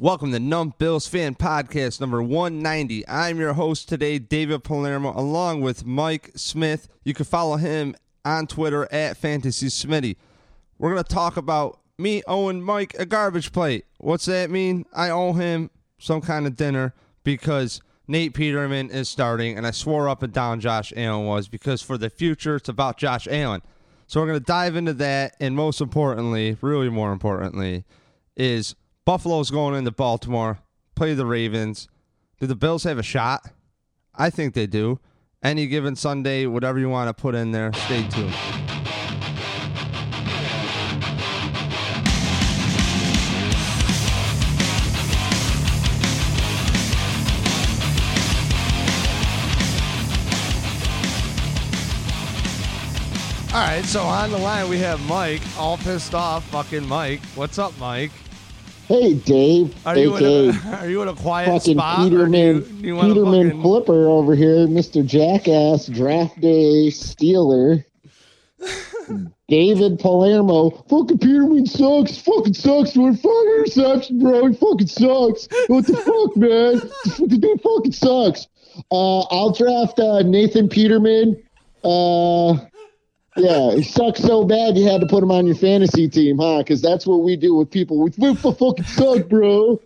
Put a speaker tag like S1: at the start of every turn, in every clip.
S1: Welcome to Numb Bills Fan Podcast number 190. I'm your host today, David Palermo, along with Mike Smith. You can follow him on Twitter at Fantasy Smitty. We're going to talk about me owing Mike a garbage plate. What's that mean? I owe him some kind of dinner because Nate Peterman is starting, and I swore up and down Josh Allen was because for the future, it's about Josh Allen. So we're going to dive into that, and most importantly, really more importantly, is Buffalo's going into Baltimore, play the Ravens. Do the Bills have a shot? I think they do. Any given Sunday, whatever you want to put in there, stay tuned. All right, so on the line we have Mike, all pissed off, fucking Mike. What's up, Mike?
S2: Hey, Dave.
S1: Are you in a, are you in a quiet
S2: fucking
S1: spot? do
S2: Peterman,
S1: you- do you
S2: Peterman
S1: fucking-
S2: Flipper over here, Mr. Jackass, draft day stealer. David Palermo. Fucking Peterman sucks. Fucking sucks. What fucking interception, bro. He fucking sucks. What the fuck, man? The dude fucking sucks. Uh, I'll draft uh, Nathan Peterman. Uh, yeah, he sucks so bad you had to put him on your fantasy team, huh? Because that's what we do with people. We we fucking suck, bro.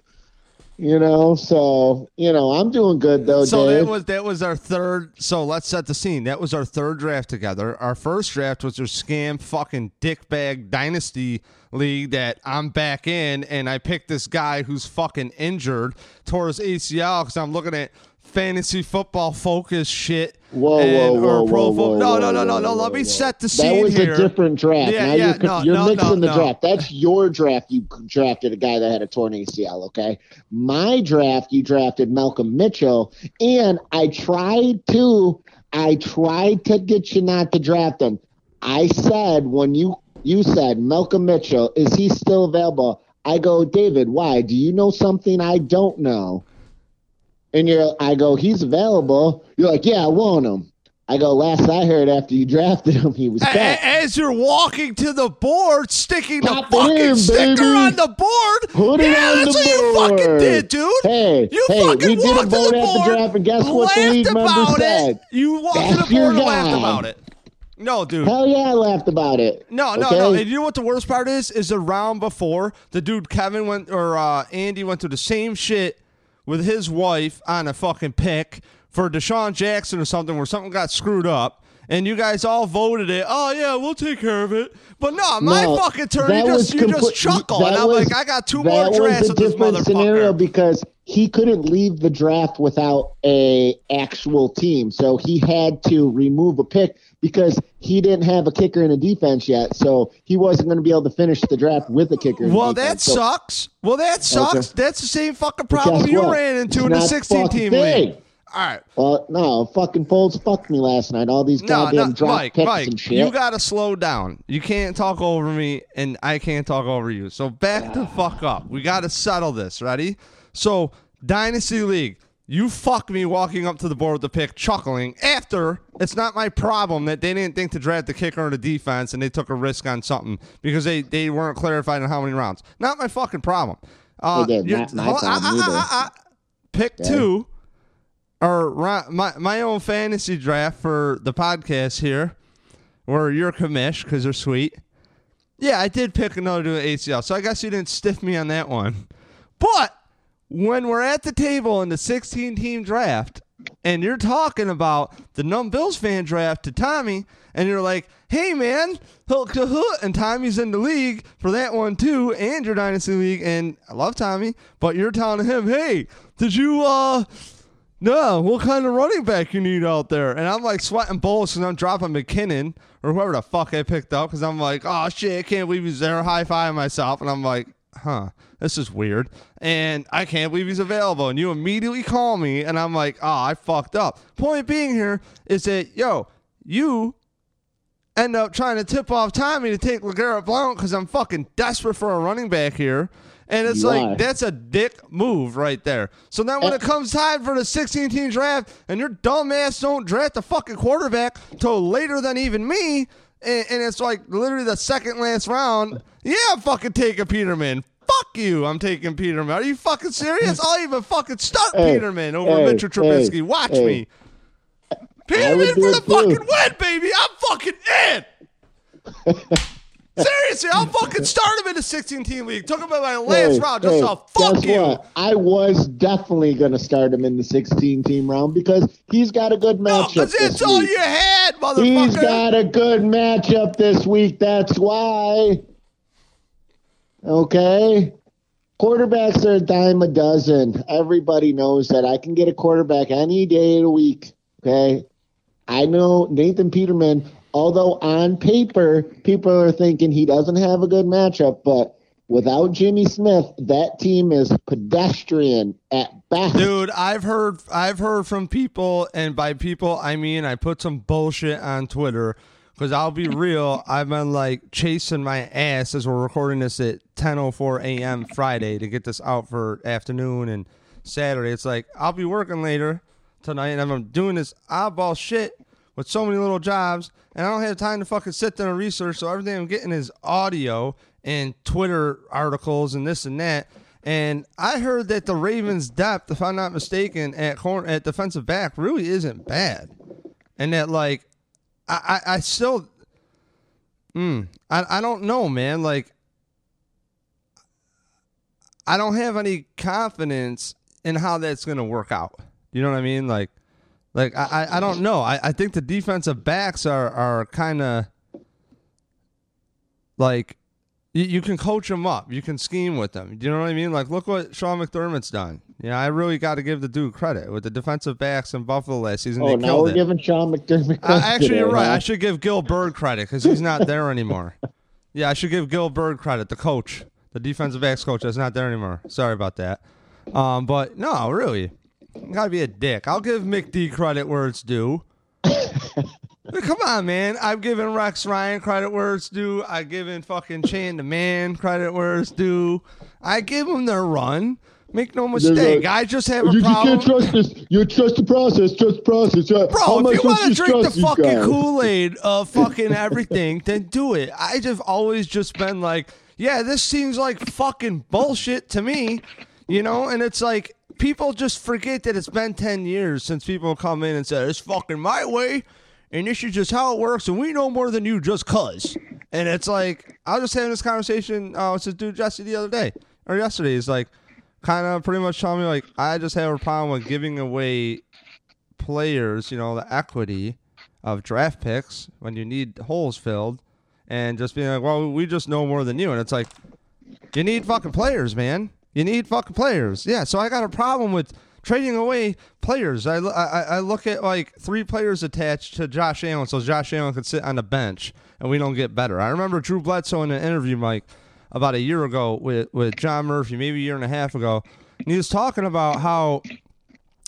S2: You know, so you know, I'm doing good though,
S1: So
S2: Dave.
S1: that was that was our third. So let's set the scene. That was our third draft together. Our first draft was our scam fucking dickbag dynasty league that I'm back in, and I picked this guy who's fucking injured, tore his ACL because I'm looking at fantasy football focus shit.
S2: Whoa,
S1: and,
S2: whoa,
S1: or
S2: whoa,
S1: pro
S2: whoa, whoa,
S1: No, no, no, no, no. Let me set the scene
S2: that was
S1: here.
S2: a different draft.
S1: Yeah,
S2: now
S1: yeah,
S2: you're,
S1: no,
S2: you're
S1: no,
S2: mixing
S1: no,
S2: the draft. That's your draft. You drafted a guy that had a torn ACL. Okay, my draft, you drafted Malcolm Mitchell, and I tried to, I tried to get you not to draft him. I said when you you said Malcolm Mitchell, is he still available? I go, David, why? Do you know something I don't know? And you're, I go, he's available. You're like, yeah, I want him. I go, last I heard after you drafted him, he was
S1: back. As you're walking to the board, sticking the
S2: Pop it
S1: fucking
S2: in,
S1: sticker
S2: baby.
S1: on the board.
S2: Put it
S1: yeah,
S2: on
S1: that's
S2: the
S1: what you
S2: board.
S1: fucking did, dude.
S2: Hey,
S1: you
S2: hey,
S1: fucking
S2: we did a
S1: walked to
S2: vote
S1: the
S2: at the
S1: board,
S2: draft, and guess what the
S1: laughed
S2: league member
S1: about
S2: said?
S1: It. You walked to
S2: That's
S1: the board and laughed about it. No, dude.
S2: Hell yeah, I laughed about it.
S1: No, no,
S2: okay?
S1: no. And you know what the worst part is? Is the round before the dude Kevin went or uh, Andy went through the same shit with his wife on a fucking pick for DeSean Jackson or something where something got screwed up. And you guys all voted it. Oh yeah, we'll take care of it. But no, my
S2: No,
S1: fucking turn. You just you just chuckle, and I'm
S2: was-
S1: like, I got two more drafts of this
S2: different scenario because he couldn't leave the draft without a actual team, so he had to remove a pick because he didn't have a kicker in a defense yet, so he wasn't going to be able to finish the draft with a kicker. in
S1: Well, that.
S2: So-
S1: sucks. Well, that sucks. That's the same fucking problem you
S2: what?
S1: ran into
S2: It's
S1: in the
S2: not
S1: 16 team
S2: thing.
S1: league. All right.
S2: Well, no, fucking Folds fucked me last night. All these
S1: No,
S2: goddamn
S1: no,
S2: drop
S1: Mike,
S2: picks
S1: Mike,
S2: and shit.
S1: you gotta slow down. You can't talk over me, and I can't talk over you. So back the ah. fuck up. We gotta settle this. Ready? So Dynasty League, you fuck me walking up to the board with the pick, chuckling. After it's not my problem that they didn't think to draft the kicker or the defense, and they took a risk on something because they they weren't clarified on how many rounds. Not my fucking problem. Uh,
S2: They did,
S1: you're-
S2: not my problem either.
S1: ah. Pick two or my my own fantasy draft for the podcast here, where you're commish because they're sweet. Yeah, I did pick another to ACL, so I guess you didn't stiff me on that one. But when we're at the table in the 16 team draft, and you're talking about the Numb Bills fan draft to Tommy, and you're like, "Hey man, hook to hook," and Tommy's in the league for that one too, and your dynasty league, and I love Tommy, but you're telling him, "Hey, did you uh?" No, what kind of running back you need out there? And I'm like sweating bullets because I'm dropping McKinnon or whoever the fuck I picked up because I'm like, oh shit, I can't believe he's there. High five myself. And I'm like, huh, this is weird. And I can't believe he's available. And you immediately call me and I'm like, oh, I fucked up. Point being here is that, yo, you end up trying to tip off Tommy to take LeGarrette Blount because I'm fucking desperate for a running back here. And it's
S2: You
S1: like,
S2: are.
S1: that's a dick move right there. So then when it comes time for the 16 team draft and your dumb ass don't draft a fucking quarterback till later than even me, and, and it's like literally the second last round, yeah, I'm fucking take a Peterman. Fuck you. I'm taking Peterman. Are you fucking serious? I'll even fucking start
S2: Hey,
S1: Peterman over
S2: hey,
S1: Mitchell Trubisky.
S2: hey,
S1: Watch me. Peterman for the
S2: too.
S1: fucking win, baby. I'm fucking in. Seriously, I'll fucking start him in the 16 team league. Took him in my last
S2: Hey,
S1: round just
S2: hey,
S1: fuck
S2: guess
S1: you.
S2: What? I was definitely going to start him in the 16 team round because he's got a good
S1: No,
S2: matchup.
S1: because it's all
S2: week.
S1: you had,
S2: he's got a good matchup this week. That's why. Okay. Quarterbacks are a dime a dozen. Everybody knows that. I can get a quarterback any day of the week. Okay. I know Nathan Peterman, although on paper, people are thinking he doesn't have a good matchup, but without Jimmy Smith, that team is pedestrian at best.
S1: Dude, I've heard I've heard from people, and by people I mean I put some bullshit on Twitter. Because I'll be real, I've been like chasing my ass as we're recording this at 10:04 a.m. Friday to get this out for afternoon and Saturday. It's like I'll be working later tonight, and I'm doing this oddball shit with so many little jobs, and I don't have time to fucking sit there and research. So everything I'm getting is audio and Twitter articles and this and that. And I heard that the Ravens' depth, if I'm not mistaken, at corner at defensive back really isn't bad, and that like I I, I still, mm, I I don't know, man. Like I don't have any confidence in how that's gonna work out. You know what I mean? Like like I I, I don't know. I, I think the defensive backs are are kind of like you, you can coach them up. You can scheme with them. Do you know what I mean? Like, look what Sean McDermott's done. Yeah, I really got to give the dude credit with the defensive backs in Buffalo last season.
S2: oh,
S1: they
S2: now we're
S1: it.
S2: giving Sean McDermott
S1: Uh, actually, you're right.
S2: huh?
S1: I should give Gill Byrd credit because he's not there anymore. Yeah, I should give Gill Byrd credit, the coach, the defensive backs coach that's not there anymore. Sorry about that. Um, but no, really, gotta be a dick. I'll give McD credit where it's due. Come on, man. I've given Rex Ryan credit where it's due. I've given fucking Chan the Man credit where it's due. I give them their run. Make no mistake. I just have a
S2: You
S1: problem.
S2: just can't trust this. You trust the process. Trust the process. Uh,
S1: Bro, if you want to drink the fucking? Kool Aid of fucking everything, then do it. I just always just been like, yeah, this seems like fucking bullshit to me, you know. And it's like people just forget that it's been ten years since people come in and say it's fucking my way, and this is just how it works, and we know more than you just cause. And it's like I was just having this conversation uh, with this dude Jesse the other day or yesterday. He's like, kind of pretty much telling me like I just have a problem with giving away players, you know, the equity of draft picks when you need holes filled and just being like, well, we just know more than you. And it's like, you need fucking players, man. You need fucking players. Yeah. So I got a problem with trading away players. I, I, I look at like three players attached to Josh Allen so Josh Allen could sit on the bench and we don't get better. I remember Drew Bledsoe in an interview, Mike, about a year ago with, with John Murphy, maybe a year and a half ago. And he was talking about how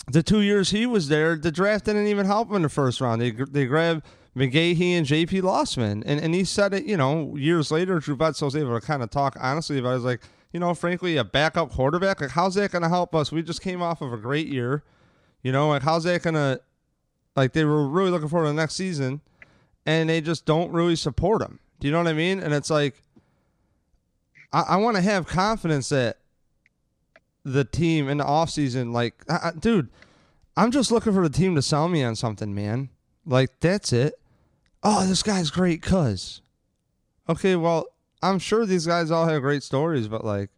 S1: the two years he was there, the draft didn't even help him in the first round. They they grabbed McGahee and J.P. Losman, and and he said it. You know, years later, Drew Bledsoe was able to kind of talk honestly about. It. Like, you know, frankly, a backup quarterback. Like, how's that going to help us? We just came off of a great year. You know, like how's that going to? Like they were really looking forward to the next season, and they just don't really support him. Do you know what I mean? And it's like, I, I want to have confidence that the team in the offseason, like, I, I, dude, I'm just looking for the team to sell me on something, man. Like, that's it. Oh, this guy's great, cuz. Okay, well, I'm sure these guys all have great stories, but, like,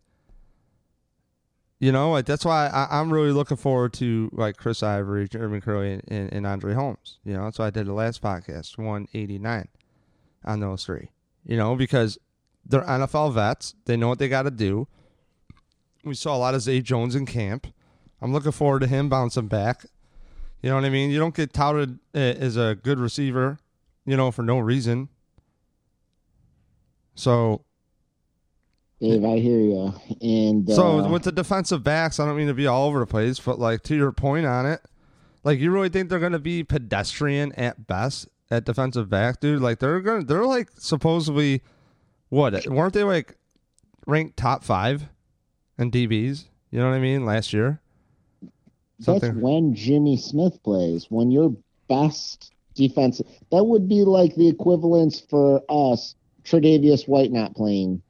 S1: you know, like that's why I, I'm really looking forward to like Chris Ivory, Urban Kerley, and, and, and Andre Holmes. You know, that's why I did the last podcast, 189, on those three. You know, because they're NFL vets, they know what they got to do. We saw a lot of Zay Jones in camp. I'm looking forward to him bouncing back. You know what I mean? You don't get touted uh, as a good receiver, you know, for no reason. So,
S2: Dave, I hear you. And uh,
S1: so with the defensive backs, I don't mean to be all over the place, but like to your point on it, like you really think they're going to be pedestrian at best at defensive back, dude? Like they're going, to they're like supposedly, what weren't they like ranked top five in DBs? You know what I mean? Last year,
S2: that's when Jimmy Smith plays. When your best defense, that would be like the equivalence for us, Tre'Davious White not playing.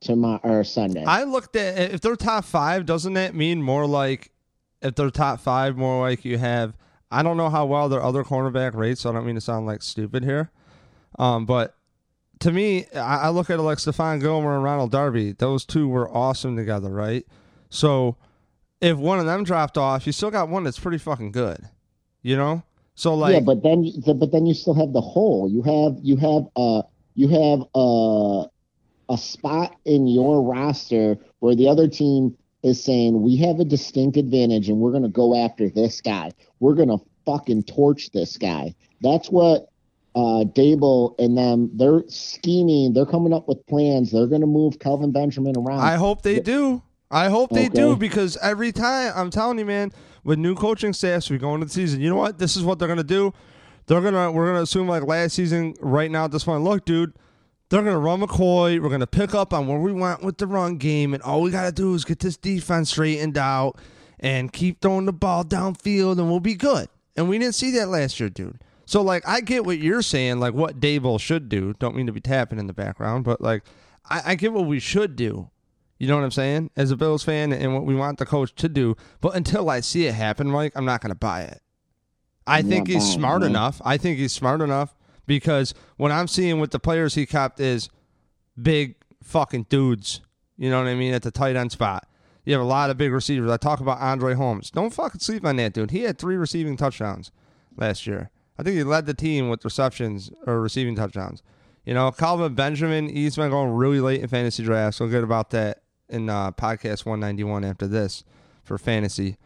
S2: tomorrow or Sunday.
S1: I looked at if they're top five, doesn't that mean more like if they're top five, more like you have I don't know how well their other cornerback rates, so I don't mean to sound like stupid here. Um, but to me, I, I look at it like Stephon Gilmore and Ronald Darby. Those two were awesome together, right? So if one of them dropped off, you still got one that's pretty fucking good. You know? So like
S2: yeah, but then but then you still have the hole. You have you have uh you have a a spot in your roster where the other team is saying we have a distinct advantage and we're going to go after this guy. We're going to fucking torch this guy. That's what uh, Daboll and them they're scheming. They're coming up with plans. They're going to move Kelvin Benjamin around.
S1: I hope they do. I hope they okay. do because every time I'm telling you, man, with new coaching staffs, we go into the season. You know what? This is what they're going to do. They're gonna we're gonna assume like last season right now at this point. Look, dude they're to run McCoy. We're to pick up on where we went with the run game. And all we got to do is get this defense straightened out and keep throwing the ball downfield, and we'll be good. And we didn't see that last year, dude. So, like, I get what you're saying, like what Daboll should do. Don't mean to be tapping in the background, but, like, I, I get what we should do. You know what I'm saying? As a Bills fan and what we want the coach to do. But until I see it happen, Mike, I'm not going to buy it. I think he's smart enough. I think he's smart enough because what I'm seeing with the players he copped is big fucking dudes. You know what I mean? At the tight end spot. You have a lot of big receivers. I talk about Andre Holmes. Don't fucking sleep on that dude. He had three receiving touchdowns last year. I think he led the team with receptions or receiving touchdowns. You know, Kelvin Benjamin, he's been going really late in fantasy drafts. We'll get about that in uh, podcast 191 after this for fantasy.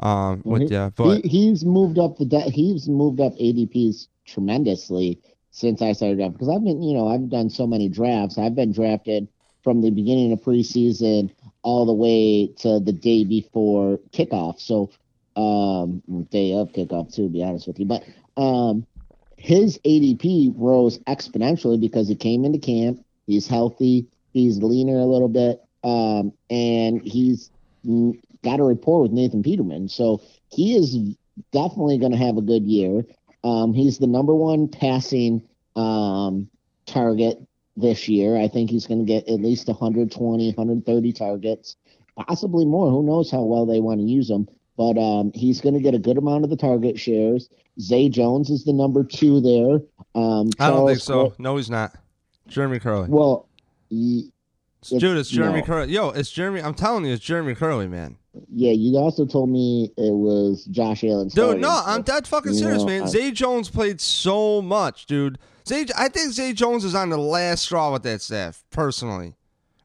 S1: Um, with he, you, but
S2: he, he's moved up the de- he's moved up ADPs tremendously since I started drafting because I've been, you know, I've done so many drafts. I've been drafted from the beginning of preseason all the way to the day before kickoff. So, um, day of kickoff too, to be honest with you. But um, his ADP rose exponentially because he came into camp. He's healthy. He's leaner a little bit, um, and he's got a rapport with Nathan Peterman. So he is definitely going to have a good year. Um, he's the number one passing um, target this year. I think he's going to get at least 120, 130 targets, possibly more. Who knows how well they want to use him? But um, he's going to get a good amount of the target shares. Zay Jones is the number two there. Um,
S1: I don't think so. no, he's not. Jeremy Kerley.
S2: Well, he,
S1: Dude, it's Jeremy no. Kerley. Yo, it's Jeremy. I'm telling you, it's Jeremy Kerley, man.
S2: Yeah, you also told me it was Josh Allen.
S1: Dude, no, I'm that fucking serious, know, man. I, Zay Jones played so much, dude. Zay, I think Zay Jones is on the last straw with that staff, personally.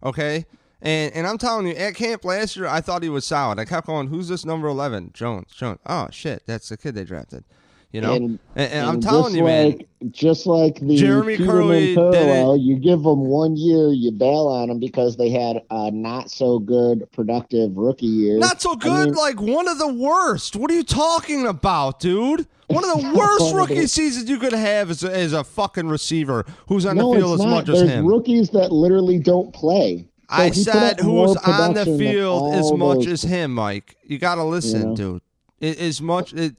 S1: Okay, and and I'm telling you, at camp last year, I thought he was solid. I kept going, "Who's this number 11? Jones, Jones. Oh shit, that's the kid they drafted." You know, and, and, and I'm telling you,
S2: like,
S1: man.
S2: Just like the
S1: Jeremy Kerley parallel,
S2: you give them one year, you bail on them because they had a not so good, productive rookie year.
S1: Not so good, I mean, like one of the worst. What are you talking about, dude? One of the worst rookie seasons you could have is a, is a fucking receiver who's on no, the field as not.
S2: much
S1: There's
S2: as
S1: him.
S2: Rookies that literally don't play. So
S1: I said who's on the field as much as him, Mike. You got to listen, know? dude. It, as much it,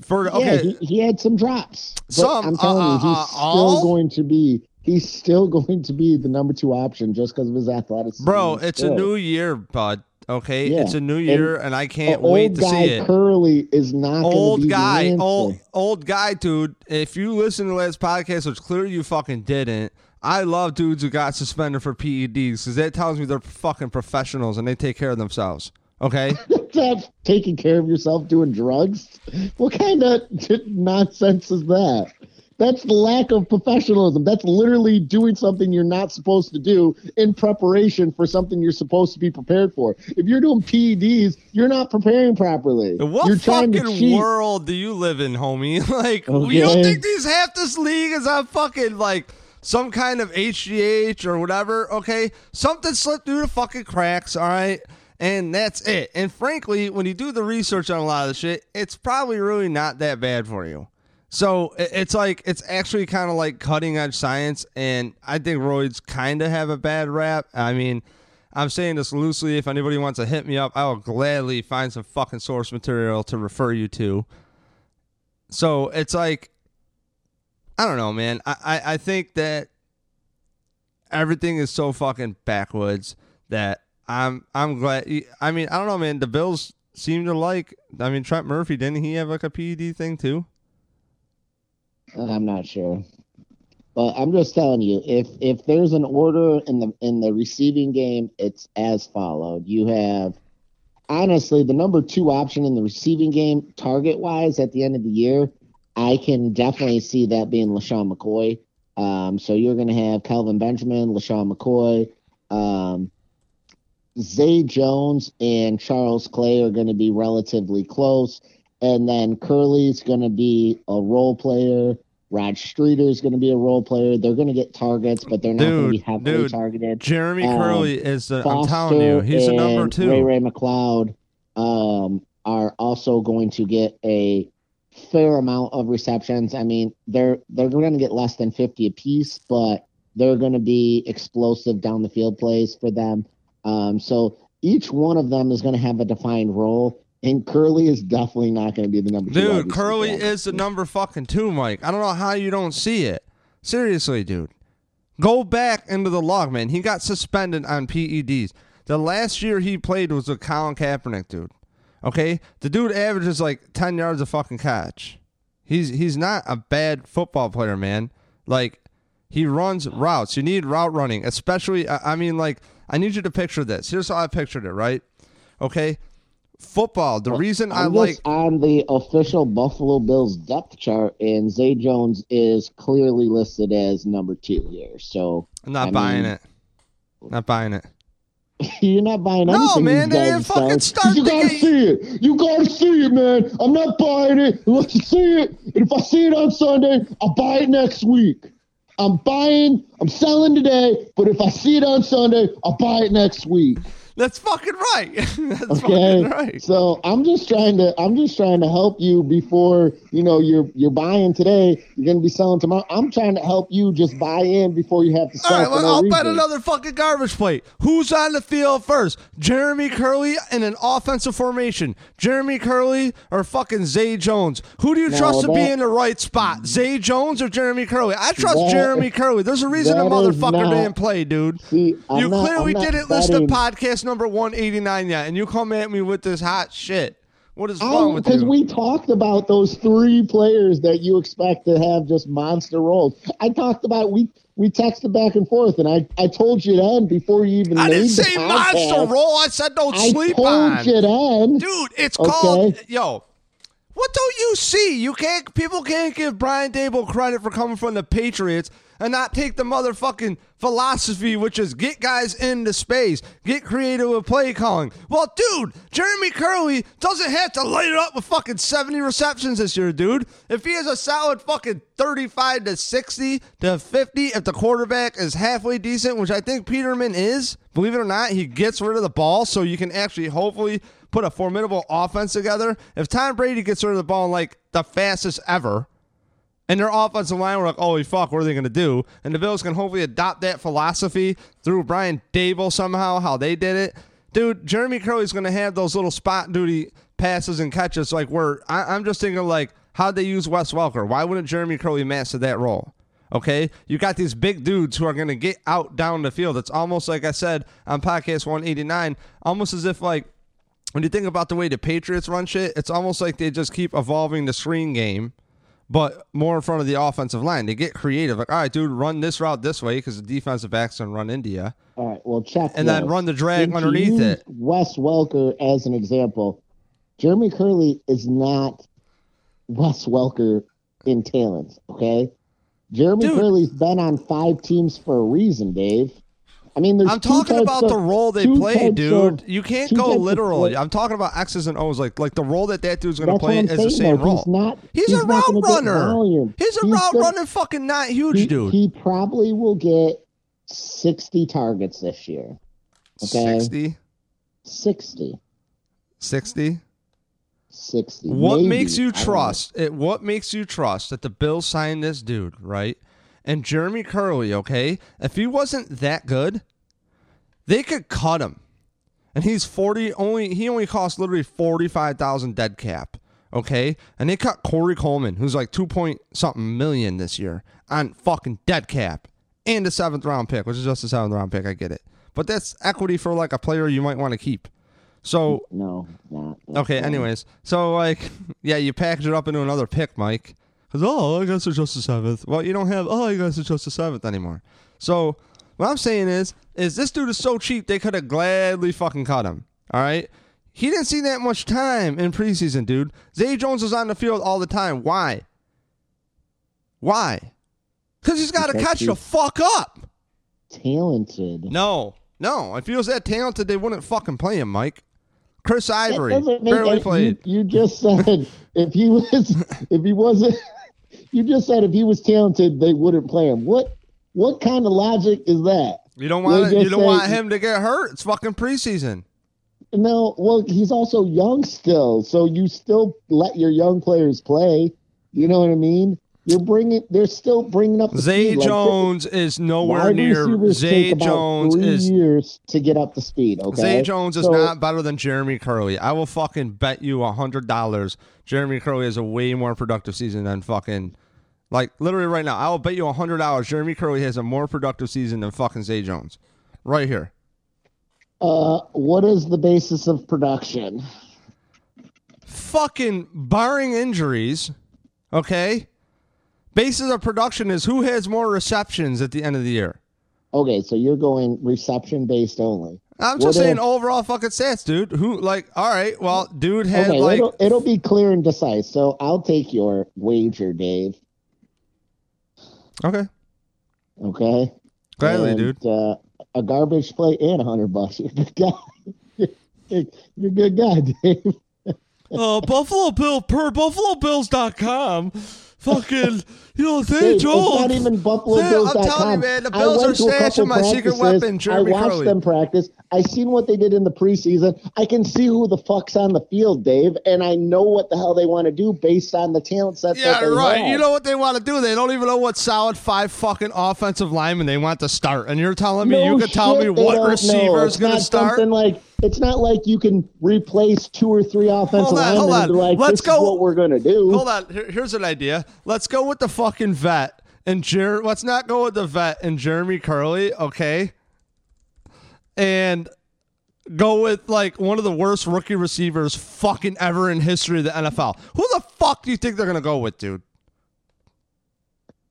S1: for okay,
S2: yeah, he, he, had some drops.
S1: some,
S2: I'm telling
S1: uh,
S2: you, he's
S1: uh,
S2: still all? going to be. He's still going to be the number two option just because of his athleticism.
S1: Bro, it's still. a new year, bud. Okay, yeah. it's a new year, and, and I can't wait to see it.
S2: Kerley is not
S1: old guy,
S2: old
S1: old guy, dude. If you listen to last podcast, which clearly you fucking didn't, I love dudes who got suspended for PEDs because that tells me they're fucking professionals and they take care of themselves. Okay.
S2: That's taking care of yourself doing drugs. What kind of nonsense is that? That's the lack of professionalism. That's literally doing something you're not supposed to do in preparation for something you're supposed to be prepared for. If you're doing PEDs, you're not preparing properly.
S1: What
S2: you're
S1: fucking world do you live in, homie? like, okay. you don't think these half this league is on fucking like some kind of HGH or whatever? Okay, something slipped through the fucking cracks. All right and that's it. And frankly, when you do the research on a lot of the shit, it's probably really not that bad for you. So it's like it's actually kind of like cutting edge science, and I think roids kind of have a bad rap. I mean, I'm saying this loosely. If anybody wants to hit me up, I will gladly find some fucking source material to refer you to. So it's like, I don't know, man. I, I, I think that everything is so fucking backwards that I'm I'm glad. I mean, I don't know, man. The Bills seem to like. I mean, Trent Murphy didn't he have like a PED thing too?
S2: I'm not sure. But I'm just telling you, if if there's an order in the in the receiving game, it's as followed. You have honestly the number two option in the receiving game, target wise, at the end of the year, I can definitely see that being LeSean McCoy. Um, so you're going to have Kelvin Benjamin, LeSean McCoy, um, Zay Jones, and Charles Clay are going to be relatively close. And then Kerley's going to be a role player. Rod Streater is going to be a role player. They're going to get targets, but they're not going to be heavily
S1: dude,
S2: targeted.
S1: Jeremy
S2: Um,
S1: Kerley is the. I'm telling you, he's the number two.
S2: Ray Ray McCloud um, are also going to get a fair amount of receptions. I mean, they're they're going to get less than 50 apiece, but they're going to be explosive down the field plays for them. Um, so each one of them is going to have a defined role. And Kerley is definitely not going to be the number two.
S1: Dude. Kerley is the number fucking two, Mike. I don't know how you don't see it. Seriously, dude. Go back into the log, man. He got suspended on PEDs. The last year he played was with Colin Kaepernick, dude. Okay? The dude averages like 10 yards a fucking catch. He's he's not a bad football player, man. Like he runs routes. You need route running, especially I mean like I need you to picture this. Here's how I pictured it, right? Okay? Football. The reason I like
S2: on the official Buffalo Bills depth chart, and Zay Jones is clearly listed as number two here. So
S1: I'm not
S2: I
S1: buying
S2: mean-
S1: it. Not buying it.
S2: you're not buying it.
S1: No,
S2: anything.
S1: man, they didn't fucking
S2: start.
S1: start
S2: You gotta
S1: game.
S2: see it. You gotta see it, man. I'm not buying it unless you see it. And if I see it on Sunday, I'll buy it next week. I'm buying. I'm selling today, but if I see it on Sunday, I'll buy it next week.
S1: That's fucking right. That's
S2: Okay.
S1: fucking right.
S2: So I'm just trying to I'm just trying to help you before you know you're you're buying today. You're gonna be selling tomorrow. I'm trying to help you just buy in before you have to
S1: All
S2: sell.
S1: right,
S2: for
S1: well,
S2: no
S1: I'll bet another fucking garbage plate. Who's on the field first? Jeremy Kerley in an offensive formation. Jeremy Kerley or fucking Zay Jones? Who do you trust to be in the right spot? Zay Jones or Jeremy Kerley? I trust
S2: That-
S1: Jeremy Kerley. There's a reason the motherfucker
S2: not-
S1: didn't play, dude.
S2: See,
S1: you
S2: not-
S1: clearly
S2: not
S1: didn't listen to
S2: betting-
S1: number 189 yet, and you come at me with this hot shit. What is wrong oh,
S2: with
S1: you?
S2: Because we talked about those three players that you expect to have just monster roles. I talked about we we texted back and forth, and I, I told you then before you even
S1: I
S2: made
S1: didn't say
S2: podcast,
S1: monster roll. I said don't
S2: I
S1: sleep
S2: told
S1: on.
S2: you then.
S1: Dude, it's
S2: Okay.
S1: called yo. What don't you see? You can't. People can't give Brian Daboll credit for coming from the Patriots and not take the motherfucking philosophy, which is get guys into space, get creative with play calling. Well, dude, Jeremy Kerley doesn't have to light it up with fucking seventy receptions this year, dude. If he has a solid fucking thirty-five to sixty to fifty, if the quarterback is halfway decent, which I think Peterman is, believe it or not, he gets rid of the ball, so you can actually hopefully put a formidable offense together. If Tom Brady gets rid of the ball like the fastest ever, and their offensive line were like, holy fuck, what are they going to do? And the Bills can hopefully adopt that philosophy through Brian Daboll somehow, how they did it. Dude, Jeremy Kerley's going to have those little spot duty passes and catches like where I, I'm just thinking like, how'd they use Wes Welker? Why wouldn't Jeremy Kerley master that role? Okay, you got these big dudes who are going to get out down the field. It's almost like I said on podcast 189, almost as if like when you think about the way the Patriots run shit, it's almost like they just keep evolving the screen game, but more in front of the offensive line. They get creative, like, all right, dude, run this route this way because the defensive backs can run India,
S2: All right, well, check.
S1: and then run the drag underneath it.
S2: Wes Welker as an example. Jeremy Kerley is not Wes Welker in talent. Okay, Jeremy
S1: Dude.
S2: Kerley's been on five teams for a reason, Dave. I mean,
S1: I'm talking about
S2: of-
S1: the role they play, dude.
S2: of-
S1: you can't go
S2: types of
S1: literal. I'm talking about X's and O's, like like the role that that dude's going to play is the same
S2: though.
S1: role.
S2: He's not.
S1: He's, a
S2: not
S1: route runner. He's a
S2: He's
S1: route running fucking not huge,
S2: he,
S1: dude.
S2: He probably will get 60 targets this year. okay.
S1: 60,
S2: 60.
S1: 60.
S2: 60.
S1: What
S2: maybe.
S1: makes you
S2: I don't know.
S1: trust it? What makes you trust that the Bills signed this dude, right? And Jeremy Kerley, okay? If he wasn't that good, they could cut him. And he's forty only he only cost literally forty five thousand dead cap. Okay? And they cut Corey Coleman, who's like two point something million this year, on fucking dead cap. and a seventh round pick, which is just a seventh round pick. I get it, but that's equity for like a player you might want to keep. So
S2: No, not.
S1: okay, anyways, so like yeah, you package it up into another pick, Mike. Because oh, I guess it's just the seventh. Well, you don't have oh, I guess it's just the seventh anymore. So what I'm saying is, is this dude is so cheap they could have gladly fucking cut him. All right. He didn't see that much time in preseason, dude. Zay Jones was on the field all the time. Why? Why? Because he's got to catch the fuck up.
S2: talented.
S1: No, no. If he was that talented, they wouldn't fucking play him, Mike. Chris Ivory barely
S2: any-
S1: played.
S2: You, you just said if he was if he wasn't you just said if he was talented they wouldn't play him. What what kind of logic is that?
S1: You don't want you don't
S2: say-
S1: want him to get hurt. It's fucking preseason.
S2: No, well he's also young still, so you still let your young players play. You know what I mean? You're bringing they're still bringing up the
S1: Zay
S2: like,
S1: Jones is nowhere near. Zay Jones is
S2: years to get up to speed. Okay,
S1: Zay Jones is
S2: So-
S1: not better than Jeremy Kerley. I will fucking bet you a hundred dollars. Jeremy Kerley has a way more productive season than fucking. Like literally right now, I will bet you a hundred dollars. Jeremy Kerley has a more productive season than fucking Zay Jones, right here.
S2: Uh, what is the basis of production?
S1: Fucking barring injuries, okay. Basis of production is who has more receptions at the end of the year.
S2: Okay, so you're going reception based only.
S1: I'm
S2: What
S1: just saying
S2: if-
S1: overall fucking stats, dude. Who like all right, well, dude had
S2: Okay,
S1: like
S2: it'll, it'll be clear and decisive. So I'll take your wager, Dave.
S1: Okay,
S2: Okay.
S1: gladly,
S2: And,
S1: dude.
S2: Uh, a garbage plate and a hundred bucks. You're a good guy. You're a good guy, Dave.
S1: uh, Buffalo Bill per BuffaloBills.com. Fucking, you know, Zay
S2: Dave, it's not even BuffaloBills.com.
S1: I'm telling you, man, the Bills are stashing my secret weapon, Jeremy
S2: I watched
S1: Kerley.
S2: them practice. I seen what they did in the preseason. I can see who the fuck's on the field, Dave, and I know what the hell they want to do based on the talent set that
S1: Yeah,
S2: they
S1: right.
S2: have.
S1: You know what they want to do? They don't even know what solid five fucking offensive linemen they want to start. And you're telling me
S2: No
S1: you can tell me what receiver is going to start?
S2: Something like it's not like you can replace two or three offensive
S1: Hold on,
S2: linemen
S1: hold on.
S2: like,
S1: Let's
S2: this
S1: go-
S2: is what we're gonna do.
S1: Hold on. Here- here's an idea. Let's go with the fucking vet and Jer- let's not go with the vet and Jeremy Kerley, okay? And go with like one of the worst rookie receivers fucking ever in history of the NFL. Who the fuck do you think they're gonna go with, dude?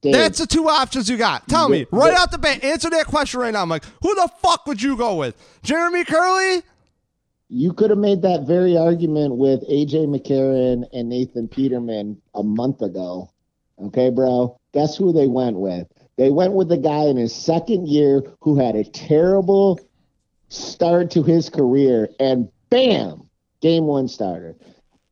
S2: Dave,
S1: That's the two options you got. Tell me right out the bat. Answer that question right now, Mike. Who the fuck would you go with? Jeremy Kerley?
S2: You could have made that very argument with AJ McCarron and Nathan Peterman a month ago. Okay, bro. Guess who they went with? They went with the guy in his second year who had a terrible start to his career, and bam, game one starter.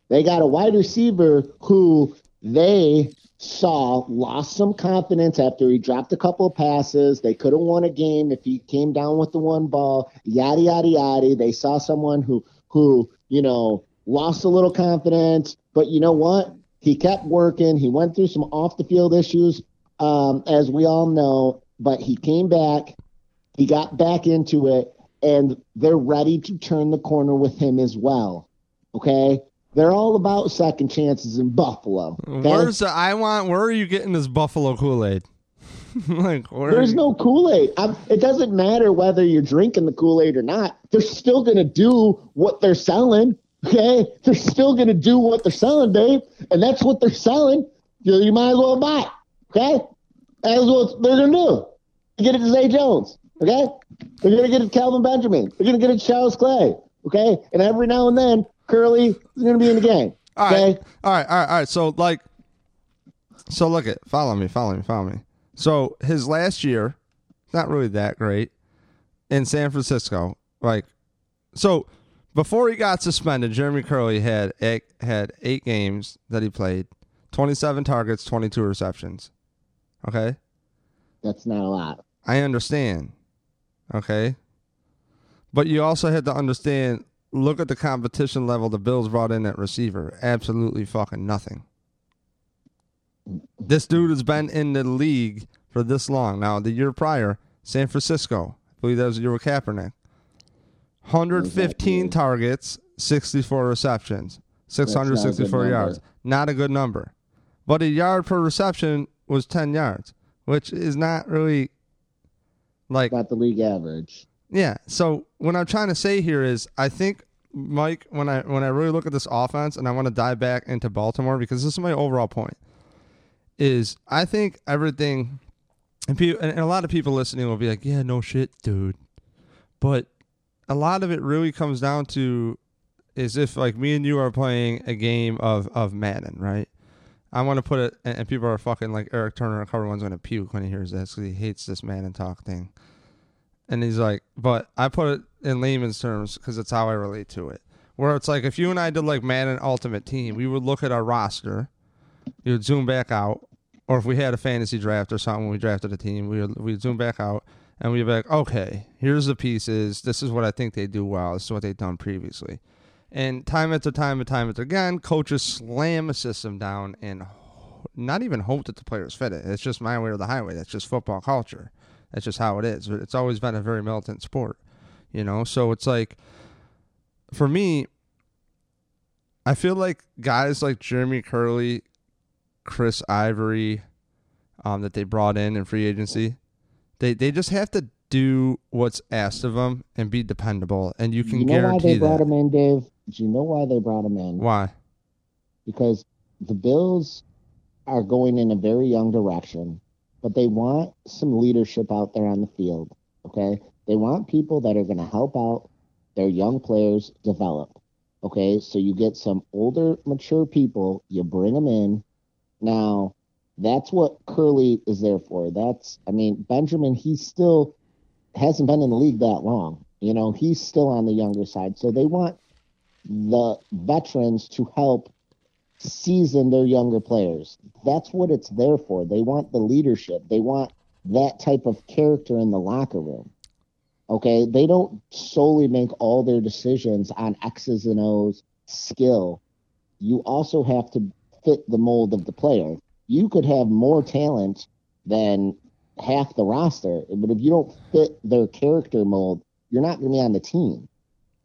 S2: They got a wide receiver who they saw lost some confidence after he dropped a couple of passes. They could have won a game if he came down with the one ball. Yada yada yada. They saw someone who who you know lost a little confidence, but you know what? He kept working. He went through some off the field issues, um, as we all know, but he came back. He got back into it, and they're ready to turn the corner with him as well. Okay, they're all about second chances in Buffalo. Okay?
S1: Where's the I want where are you getting this Buffalo Kool-Aid? like where
S2: There's no Kool Aid. It doesn't matter whether you're drinking the Kool Aid or not. They're still going to do what they're selling. Okay, they're still going to do what they're selling, Dave, and that's what they're selling. You, you might as well buy it. Okay, that's what they're going to do. You get it to Zay Jones. Okay, they're going to get it to Kelvin Benjamin. They're going to get it to Charles Clay. Okay, and every now and then Kerley is going to be in the game.
S1: All right.
S2: Okay,
S1: All right, all right, all right. So like so look at follow me, follow me, follow me. So his last year, not really that great in San Francisco. Like so before he got suspended, Jeremy Kerley had eight, had eight games that he played, twenty seven targets, twenty two receptions. Okay?
S2: that's not a lot.
S1: I understand. Okay? But you also had to understand look at the competition level the Bills brought in at receiver. Absolutely fucking nothing. This dude has been in the league for this long. Now, the year prior, San Francisco, I believe that was the year with Kaepernick. 115 targets, 64 receptions, 664
S2: number.
S1: yards. Not a good number. But a yard per reception was 10 yards, which is not really Like
S2: Not the league average.
S1: Yeah. So what I'm trying to say here is, I think Mike, when I when I really look at this offense, and I want to dive back into Baltimore because this is my overall point, is I think everything, and people, and a lot of people listening will be like, yeah, no shit, dude, but a lot of it really comes down to is if like me and you are playing a game of of Madden, right? I want to put it, and, people are fucking like Eric Turner. And everyone's gonna puke when he hears this because he hates this Madden talk thing. And he's like, but I put it in layman's terms because it's how I relate to it. Where it's like if you and I did like Madden Ultimate Team, we would look at our roster, we would zoom back out, or if we had a fantasy draft or something, when we drafted a team, we would we'd zoom back out and we'd be like, okay, here's the pieces. This is what I think they do well. This is what they've done previously. And time after time and time after again, coaches slam a system down and not even hope that the players fit it. It's just my way or the highway. That's just football culture. That's just how it is. It's always been a very militant sport, you know. So it's like, for me, I feel like guys like Jeremy Kerley, Chris Ivory, um, that they brought in in free agency, they they just have to do what's asked of them and be dependable, and you can
S2: you know why
S1: guarantee
S2: they brought
S1: that.
S2: him in, Dave? Do you know why they brought him in?
S1: Why?
S2: Because the Bills are going in a very young direction, but they want some leadership out there on the field. Okay, they want people that are going to help out their young players develop. Okay, so you get some older, mature people, you bring them in. Now, that's what Kerley is there for. That's, I mean, Benjamin, he still hasn't been in the league that long. You know, he's still on the younger side. So they want the veterans to help season their younger players. That's what it's there for. They want the leadership. They want that type of character in the locker room. Okay, they don't solely make all their decisions on X's and O's skill. You also have to fit the mold of the player. You could have more talent than half the roster, but if you don't fit their character mold, you're not going to be on the team.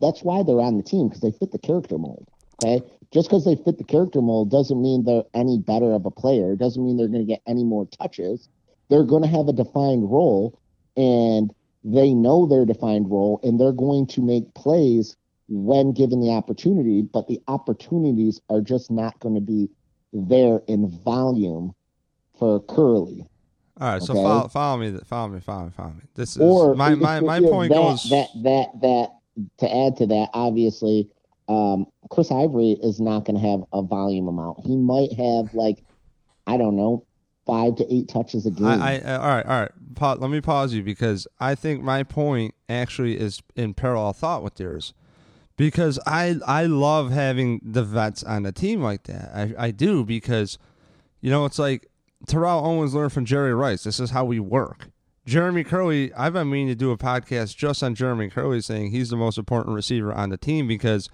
S2: That's why they're on the team because they fit the character mold. Okay, just because they fit the character mold doesn't mean they're any better of a player. It doesn't mean they're going to get any more touches. They're going to have a defined role, and they know their defined role, and they're going to make plays when given the opportunity. But the opportunities are just not going to be there in volume for Kerley.
S1: All right, so
S2: Okay.
S1: follow, follow me, follow me, follow me, follow me. This is
S2: or
S1: my my, my point
S2: that,
S1: goes.
S2: that that that to add to that obviously um chris ivory is not going to have a volume amount he might have like i don't know five to eight touches a game
S1: I, I, all right, all right. Pa- let me pause you because I think my point actually is in parallel thought with yours. Because I I love having the vets on a team like that. I, I do because, you know, it's like Terrell Owens learned from Jerry Rice. This is how we work. Jeremy Kerley, I've been meaning to do a podcast just on Jeremy Kerley saying he's the most important receiver on the team because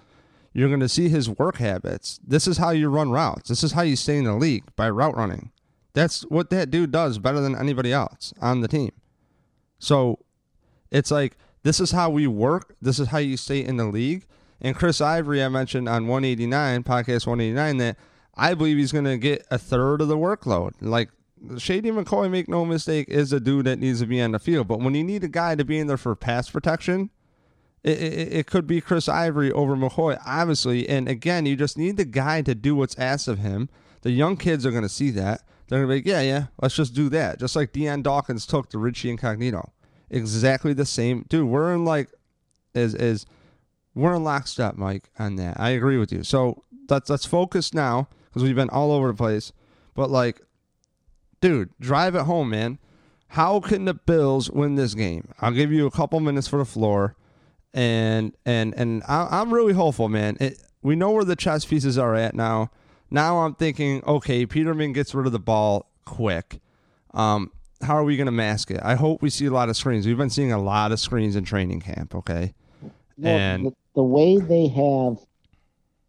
S1: you're going to see his work habits. This is how you run routes. This is how you stay in the league by route running. That's what that dude does better than anybody else on the team. So it's like this is how we work. This is how you stay in the league. And Chris Ivory, I mentioned on 189 podcast 189 that I believe he's going to get a third of the workload. Like Shady McCoy, make no mistake, is a dude that needs to be on the field. But when you need a guy to be in there for pass protection, it, it, it could be Chris Ivory over Mahoy, obviously. And again, you just need the guy to do what's asked of him. The young kids are going to see that. They're going to be like, yeah, yeah, let's just do that. Just like Dion Dawkins took to Richie Incognito. Exactly the same. Dude, we're in like, is, is, we're in lockstep, Mike, on that. I agree with you. So let's, let's focus now because we've been all over the place. But like, dude, drive it home, man. How can the Bills win this game? I'll give you a couple minutes for the floor and and and I, I'm really hopeful, man. It, we know where the chess pieces are at now. Now I'm thinking, okay, Peterman gets rid of the ball quick. Um, how are we going to mask it? I hope we see a lot of screens. We've been seeing a lot of screens in training camp. Okay,
S2: Well,
S1: and-
S2: the, the way they have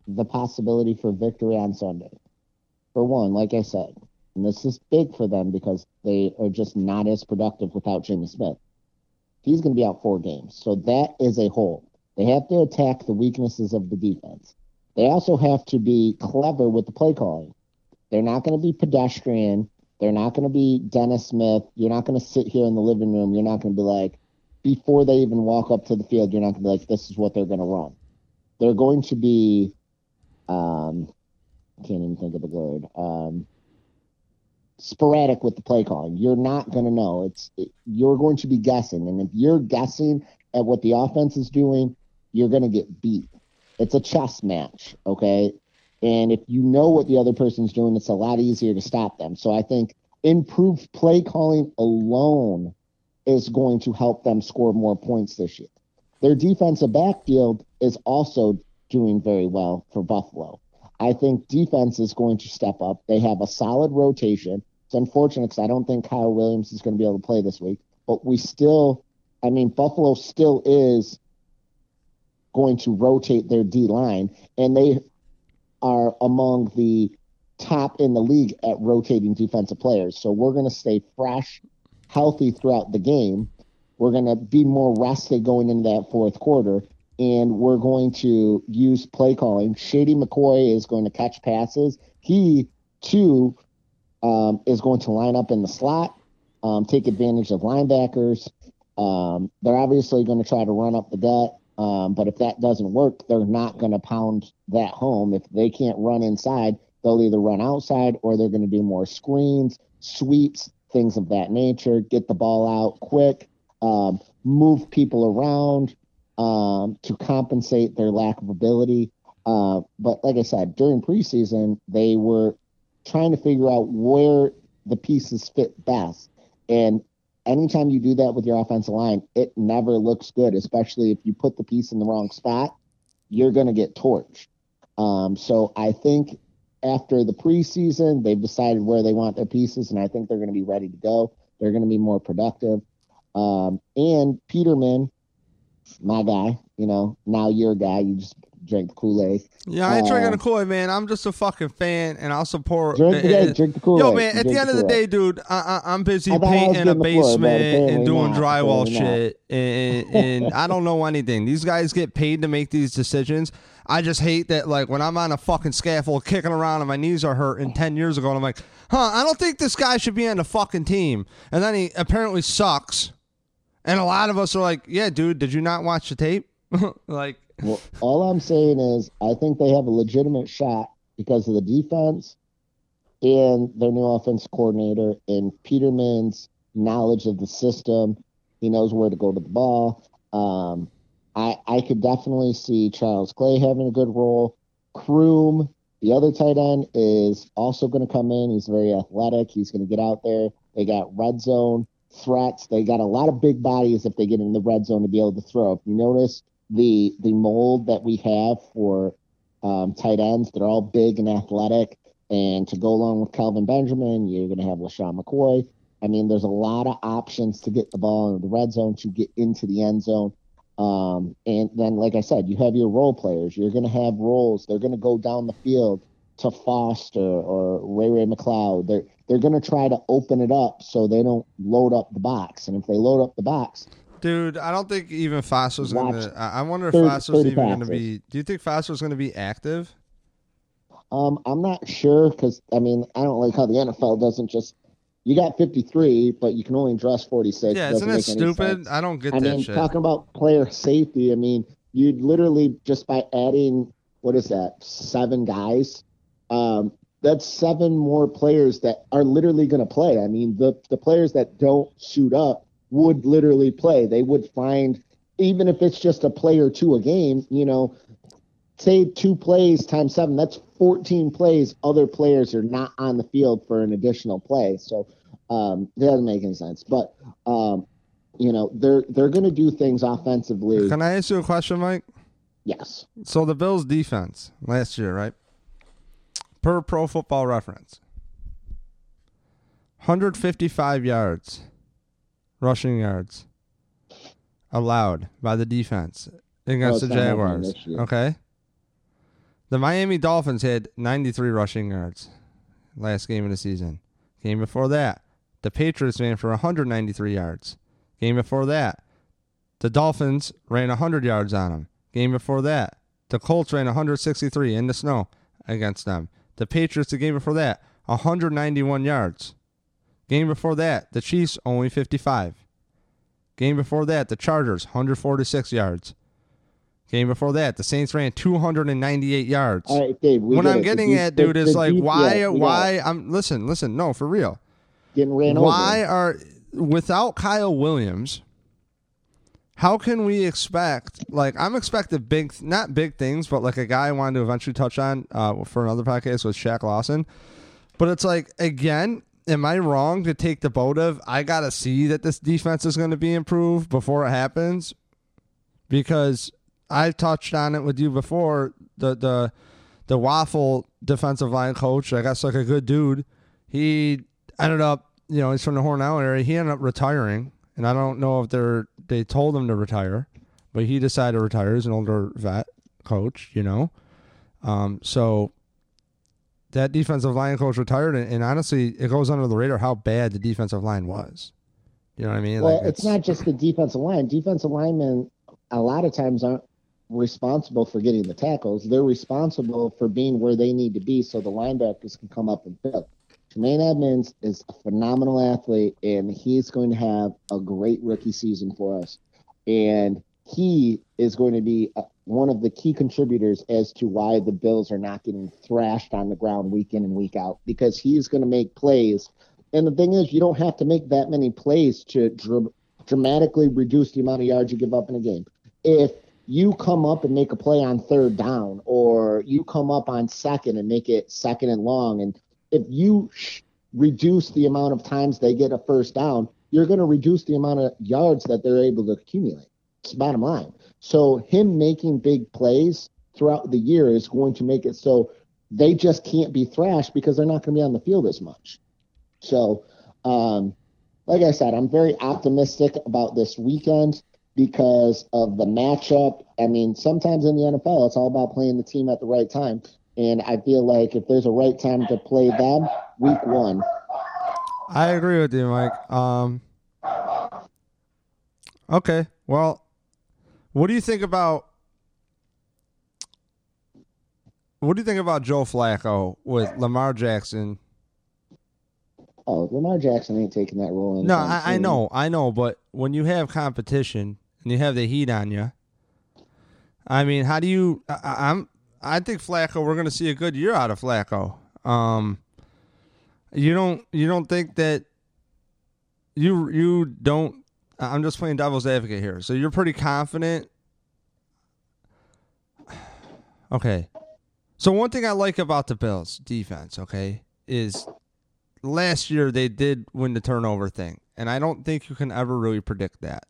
S2: the possibility for victory on Sunday, for one, like I said, and this is big for them because they are just not as productive without Jimmy Smith. He's going to be out four games. So that is a hole. They have to attack the weaknesses of the defense. They also have to be clever with the play calling. They're not going to be pedestrian. They're not going to be Dennis Smith. You're not going to sit here in the living room. You're not going to be like, before they even walk up to the field, you're not going to be like, this is what they're going to run. They're going to be, um, I can't even think of the word, um, sporadic with the play calling. You're not going to mm-hmm. know. It's it, you're going to be guessing, and if you're guessing at what the offense is doing, you're going to get beat. It's a chess match, okay? And if you know what the other person's doing, it's a lot easier to stop them. So I think improved play calling alone is going to help them score more points this year. Their defensive backfield is also doing very well for Buffalo. I think defense is going to step up. They have a solid rotation. It's unfortunate because I don't think Kyle Williams is going to be able to play this week, but we still, I mean, Buffalo still is going to rotate their D line, and they are among the top in the league at rotating defensive players. So we're going to stay fresh, healthy throughout the game. We're going to be more rested going into that fourth quarter, and we're going to use play calling. Shady McCoy is going to catch passes. He, too, um, is going to line up in the slot, um, take advantage of linebackers. Um, they're obviously going to try to run up the gut. Um, but if that doesn't work, they're not going to pound that home. If they can't run inside, they'll either run outside or they're going to do more screens, sweeps, things of that nature. Get the ball out quick, um, move people around um, to compensate their lack of ability. Uh, but like I said, during preseason, they were trying to figure out where the pieces fit best. And anytime you do that with your offensive line, it never looks good, especially if you put the piece in the wrong spot, you're going to get torched. Um, so I think after the preseason, they've decided where they want their pieces, and I think they're going to be ready to go. They're going to be more productive. Um, and Peterman, my guy, you know, now your guy, you just drink the Kool Aid.
S1: Yeah, I ain't drinking the
S2: Uh,
S1: Kool Aid, man. I'm just a fucking fan, and I'll support.
S2: Drink the, yeah, drink the Kool Aid.
S1: Yo, man, at the end of the day, dude, I, I, I'm busy painting a
S2: the floor,
S1: basement and doing
S2: not.
S1: drywall
S2: not.
S1: shit, and, and I don't know anything. These guys get paid to make these decisions. I just hate that, like, when I'm on a fucking scaffold kicking around and my knees are hurting 10 years ago, and I'm like, huh, I don't think this guy should be on the fucking team. And then he apparently sucks. And a lot of us are like, yeah, dude, did you not watch the tape? like,
S2: Well, all I'm saying is I think they have a legitimate shot because of the defense and their new offense coordinator and Peterman's knowledge of the system. He knows where to go to the ball. Um, I I could definitely see Charles Clay having a good role. Croom, the other tight end, is also going to come in. He's very athletic. He's going to get out there. They got red zone threats. They got a lot of big bodies if they get in the red zone to be able to throw. If you notice the the mold that we have for um, tight ends, they're all big and athletic. And to go along with Kelvin Benjamin, you're going to have LeSean McCoy. I mean, there's a lot of options to get the ball in the red zone, to get into the end zone. Um, and then, like I said, you have your role players. You're going to have roles. They're going to go down the field to Foster or Ray Ray McCloud. They're they're going to try to open it up so they don't load up the box. And if they load up the box,
S1: Dude, I don't think even Foster's
S2: Watch
S1: gonna. I wonder if
S2: 30
S1: Foster's
S2: 30
S1: even gonna be. Do you think Foster's gonna be active?
S2: Um, I'm not sure because I mean I don't like how the NFL doesn't just you got 53, but you can only dress 46.
S1: Yeah, isn't that stupid? I don't get
S2: I
S1: that
S2: mean,
S1: shit.
S2: talking about player safety, I mean, you'd literally just by adding what is that seven guys, um, that's seven more players that are literally going to play. I mean, the the players that don't suit up would literally play. They would find even if it's just a play or two a game, you know, say two plays times seven, that's 14 plays. Other players are not on the field for an additional play. So um, that doesn't make any sense. But, um, you know, they're they're going to do things offensively.
S1: Can I ask you a question, Mike?
S2: Yes.
S1: So the Bills' defense last year, right? Per Pro Football Reference, 155 yards, rushing yards, allowed by the defense against
S2: Oh,
S1: the Jaguars. Okay. The Miami Dolphins had 93 rushing yards last game of the season. Game before that, the Patriots ran for 193 yards. Game before that, the Dolphins ran 100 yards on them. Game before that, the Colts ran 163 in the snow against them. The Patriots, the game before that, 191 yards Game before that, the Chiefs only 55. Game before that, the Chargers 146 yards. Game before that, the Saints ran 298 yards.
S2: All right, Dave.
S1: what I'm
S2: it.
S1: getting at, dude, is like why why. I'm listen, listen, no, for real.
S2: getting ran
S1: Why
S2: over?
S1: are without Kyle Williams? How can we expect like I'm expecting big not big things, but like a guy I wanted to eventually touch on uh, for another podcast was Shaq Lawson. But it's like again, am I wrong to take the boat of I gotta see that this defense is gonna be improved before it happens? Because I touched on it with you before, the the the waffle defensive line coach, I guess like a good dude, he ended up you know, he's from the Hornell area. He ended up retiring, and I don't know if they're they told him to retire, but he decided to retire. He's an older vet coach, you know. Um, so that defensive line coach retired, and, and honestly, it goes under the radar how bad the defensive line was. You know what I mean?
S2: Well,
S1: Like,
S2: it's, not just the defensive line. Defensive linemen a lot of times aren't responsible for getting the tackles. They're responsible for being where they need to be so the linebackers can come up and fill. Tremaine Edmunds is a phenomenal athlete, and he's going to have a great rookie season for us. And he is going to be uh, one of the key contributors as to why the Bills are not getting thrashed on the ground week in and week out because he's going to make plays. And the thing is, you don't have to make that many plays to dr- dramatically reduce the amount of yards you give up in a game. If you come up and make a play on third down, or you come up on second and make it second and long, and if you sh- reduce the amount of times they get a first down, you're going to reduce the amount of yards that they're able to accumulate. It's bottom line. So him making big plays throughout the year is going to make it so they just can't be thrashed because they're not going to be on the field as much. So, um, like I said, I'm very optimistic about this weekend because of the matchup. I mean, sometimes in the NFL, it's all about playing the team at the right time. And I feel like if there's a right time to play them, week one.
S1: I agree with you, Mike. Um, okay, well, what do you think about what do you think about Joe Flacco with Lamar Jackson?
S2: Oh, Lamar Jackson ain't taking that role.
S1: No, I, I know, I know, but when you have competition and you have the heat on you, I mean, how do you? I, I'm. I think Flacco. We're going to see a good year out of Flacco. Um, you don't. You don't think that you you don't. I'm just playing devil's advocate here. So you're pretty confident. Okay. So one thing I like about the Bills defense, okay, is last year they did win the turnover thing, and I don't think you can ever really predict that.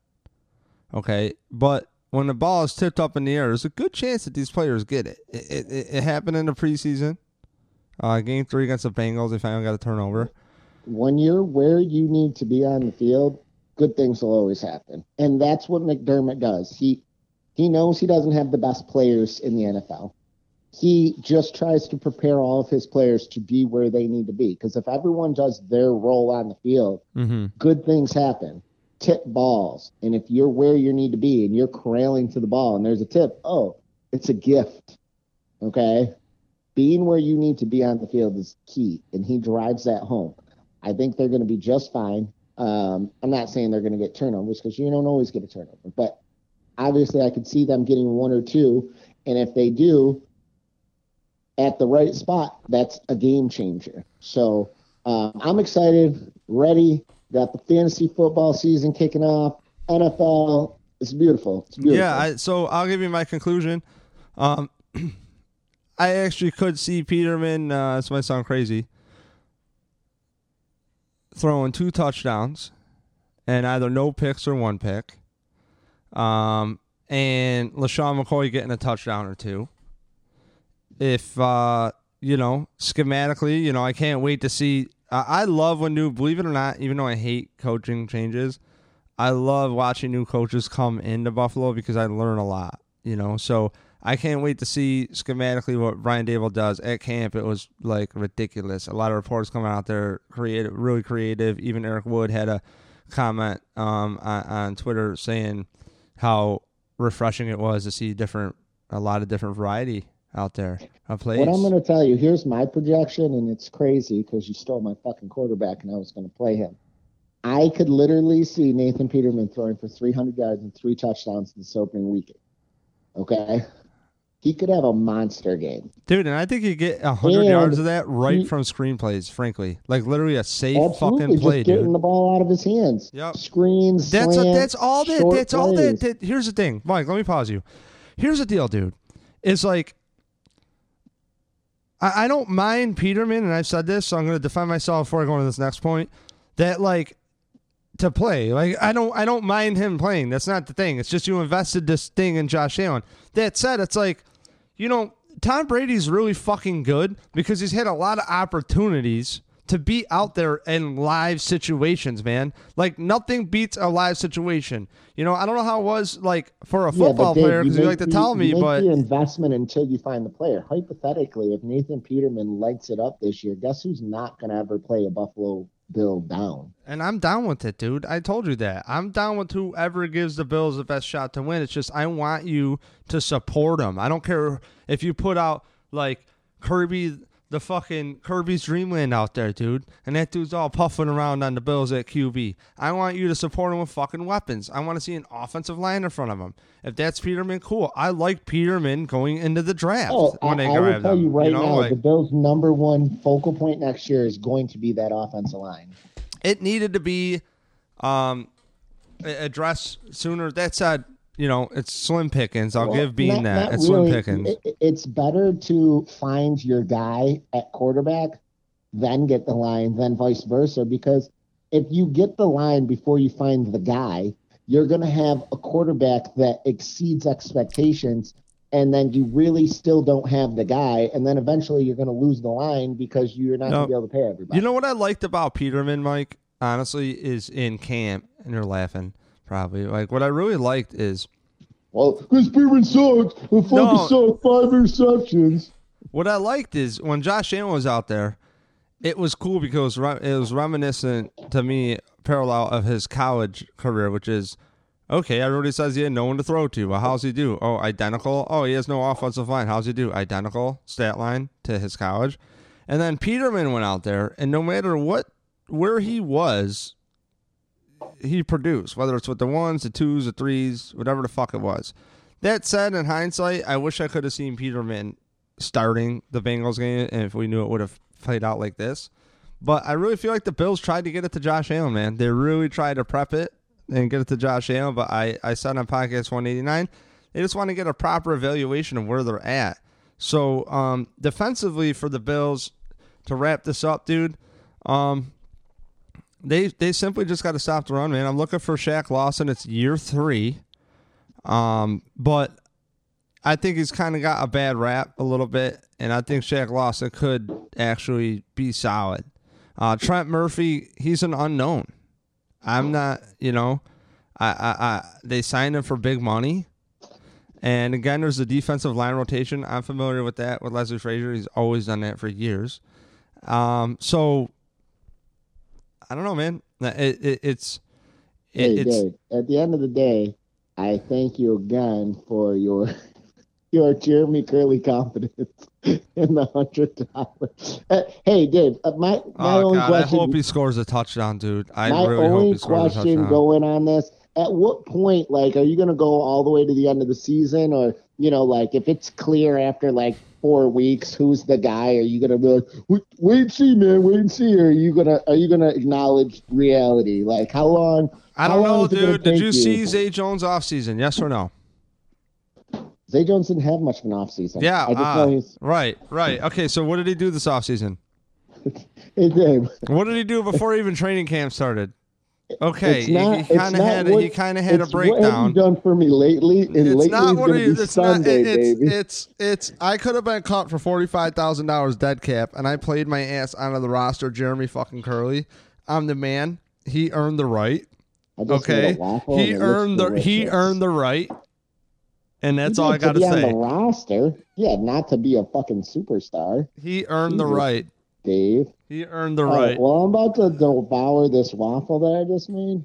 S1: Okay, but when the ball is tipped up in the air, there's a good chance that these players get it. It, it, it happened in the preseason. Uh, game three against the Bengals, they finally got a turnover.
S2: when you're where you need to be on the field, good things will always happen. And that's what McDermott does. He he knows he doesn't have the best players in the NFL. He just tries to prepare all of his players to be where they need to be. Because if everyone does their role on the field,
S1: Mm-hmm.
S2: good things happen. Tip balls. And if you're where you need to be and you're corralling to the ball and there's a tip, oh, it's a gift. Okay? Being where you need to be on the field is key. And he drives that home. I think they're going to be just fine. Um, I'm not saying they're going to get turnovers because you don't always get a turnover, but obviously I could see them getting one or two. And if they do at the right spot, that's a game changer. So um, I'm excited, ready. Got the fantasy football season kicking off. NFL, it's beautiful. It's beautiful.
S1: Yeah, I, so I'll give you my conclusion. Um, I actually could see Peterman. Uh, this might sound crazy. Throwing two touchdowns, and either no picks or one pick. Um, and LeSean McCoy getting a touchdown or two. If uh, you know, schematically, you know, I can't wait to see. I, I love when new. Believe it or not, even though I hate coaching changes, I love watching new coaches come into Buffalo because I learn a lot, you know. So I can't wait to see schematically what Brian Daboll does at camp. It was like ridiculous. A lot of reporters coming out there, creative, really creative. Even Eric Wood had a comment um, on, on Twitter saying how refreshing it was to see different, a lot of different variety out there of plays.
S2: What I'm going to tell you, here's my projection, and it's crazy because you stole my fucking quarterback, and I was going to play him. I could literally see Nathan Peterman throwing for 300 yards and three touchdowns in this opening weekend. Okay, he could have a monster game.
S1: Dude, and I think you get hundred yards of that right
S2: he-
S1: from screenplays. Frankly, like literally a safe fucking play,
S2: just getting
S1: dude.
S2: the ball out of his hands.
S1: Yep.
S2: Screens.
S1: That's
S2: slants,
S1: that's all that. That's all that, that. Here's the thing, Mike. Let me pause you. Here's the deal, dude. It's like I, I don't mind Peterman, and I've said this, so I'm going to defend myself before I go into this next point. That like to play, like I don't, I don't mind him playing. That's not the thing. It's just you invested this thing in Josh Allen. That said, it's like you know Tom Brady's really fucking good because he's had a lot of opportunities to be out there in live situations, man. Like nothing beats a live situation. You know, I don't know how it was like for a football
S2: but Dave,
S1: player because you
S2: make
S1: like to tell me,
S2: you make
S1: but
S2: the investment until you find the player. Hypothetically, if Nathan Peterman lights it up this year, guess who's not going to ever play a Buffalo Bill down?
S1: And I'm down with it, dude. I told you that. I'm down with whoever gives the Bills the best shot to win. It's just I want you to support them. I don't care if you put out like Kirby, the fucking Kirby's Dreamland out there, dude, and that dude's all puffing around on the Bills at QB. I want you to support him with fucking weapons. I want to see an offensive line in front of him. If that's Peterman, cool. I like Peterman going into the draft
S2: Oh, I,
S1: when they
S2: I will tell
S1: them.
S2: you right
S1: know,
S2: now,
S1: like-
S2: the Bills' number one focal point next year is going to be that offensive line.
S1: it needed to be um addressed sooner. That said, you know, it's slim pickings. I'll
S2: Well,
S1: give
S2: Beane
S1: that. It's slim
S2: really.
S1: pickings.
S2: It- it's better to find your guy at quarterback, then get the line, then vice versa. Because if you get the line before you find the guy, you're going to have a quarterback that exceeds expectations, and then you really still don't have the guy, and then eventually you're going to lose the line because you're not
S1: No.
S2: going to be able to pay everybody.
S1: You know what I liked about Peterman, Mike? Honestly, is in camp, and you're laughing probably. Like what I really liked is
S2: well, Chris Peterman sucks. The fucking
S1: No.
S2: suck five receptions.
S1: what I liked is when Josh Allen was out there, it was cool because it was reminiscent to me, parallel of his college career, which is okay. Everybody says he had no one to throw to. Well, how's he do? Oh, identical. Oh, he has no offensive line. How's he do? Identical stat line to his college. And then Peterman went out there, and no matter what, where he was, he produced. Whether it's with the ones, the twos, the threes, whatever the fuck it was. That said, in hindsight, I wish I could have seen Peterman starting the Bengals game, and if we knew it would have played out like this. But I really feel like the Bills tried to get it to Josh Allen, man. They really tried to prep it and get it to Josh Allen. But I, I said on podcast 189, they just want to get a proper evaluation of where they're at. So um, defensively for the Bills, to wrap this up, dude, um, they they simply just got to stop the run, man. I'm looking for Shaq Lawson. It's year three, um, but I think he's kind of got a bad rap a little bit, and I think Shaq Lawson could actually be solid. Uh, Trent Murphy, he's an unknown. I'm not, you know, I, I, I they signed him for big money. And again, there's the defensive line rotation. I'm familiar with that with Leslie Frazier. He's always done that for years. Um, so I don't know, man. It, it, it's it,
S2: Hey,
S1: it's
S2: Dave, at the end of the day, I thank you again for your your Jeremy Kerley confidence in the hundred dollars. Uh, hey, Dave, uh, my my
S1: oh
S2: only
S1: god, I hope he scores a touchdown, dude. I
S2: my
S1: really hope
S2: only
S1: he scores a
S2: question going on this: at what point, like, are you going to go all the way to the end of the season, or you know, like, if it's clear after like four weeks who's the guy, are you to be like, wait, wait and see, man, wait and see, or are you gonna are you gonna acknowledge reality? Like, how long?
S1: I don't know,
S2: gonna
S1: dude. Did
S2: take
S1: you see Zay Jones off season? Yes or no?
S2: Zay Jones didn't have much of an offseason.
S1: Yeah,
S2: I just
S1: ah,
S2: know he's.
S1: right, right. Okay, so what did he do this
S2: off season?
S1: What did he do before even training camp started? Okay,
S2: it's
S1: he-
S2: not,
S1: he
S2: it's
S1: kind of had
S2: what,
S1: he kind of had a
S2: it's What have you
S1: breakdown.
S2: done for me lately? And
S1: It's
S2: lately
S1: not what
S2: be
S1: it's not.
S2: Sunday,
S1: it- It's
S2: baby.
S1: it's it's. I could have been caught for forty five thousand dollars dead cap, and I played my ass onto the roster. Jeremy fucking Kerley, I'm the man. He earned the right. Okay,
S2: made a waffle
S1: he
S2: and it looks
S1: earned the he earned the right, and that's all I got to
S2: be on the roster. Yeah, not to be a fucking superstar,
S1: He earned the right.
S2: Dave.
S1: He earned the right.
S2: well, I'm about to devour this waffle that I just made.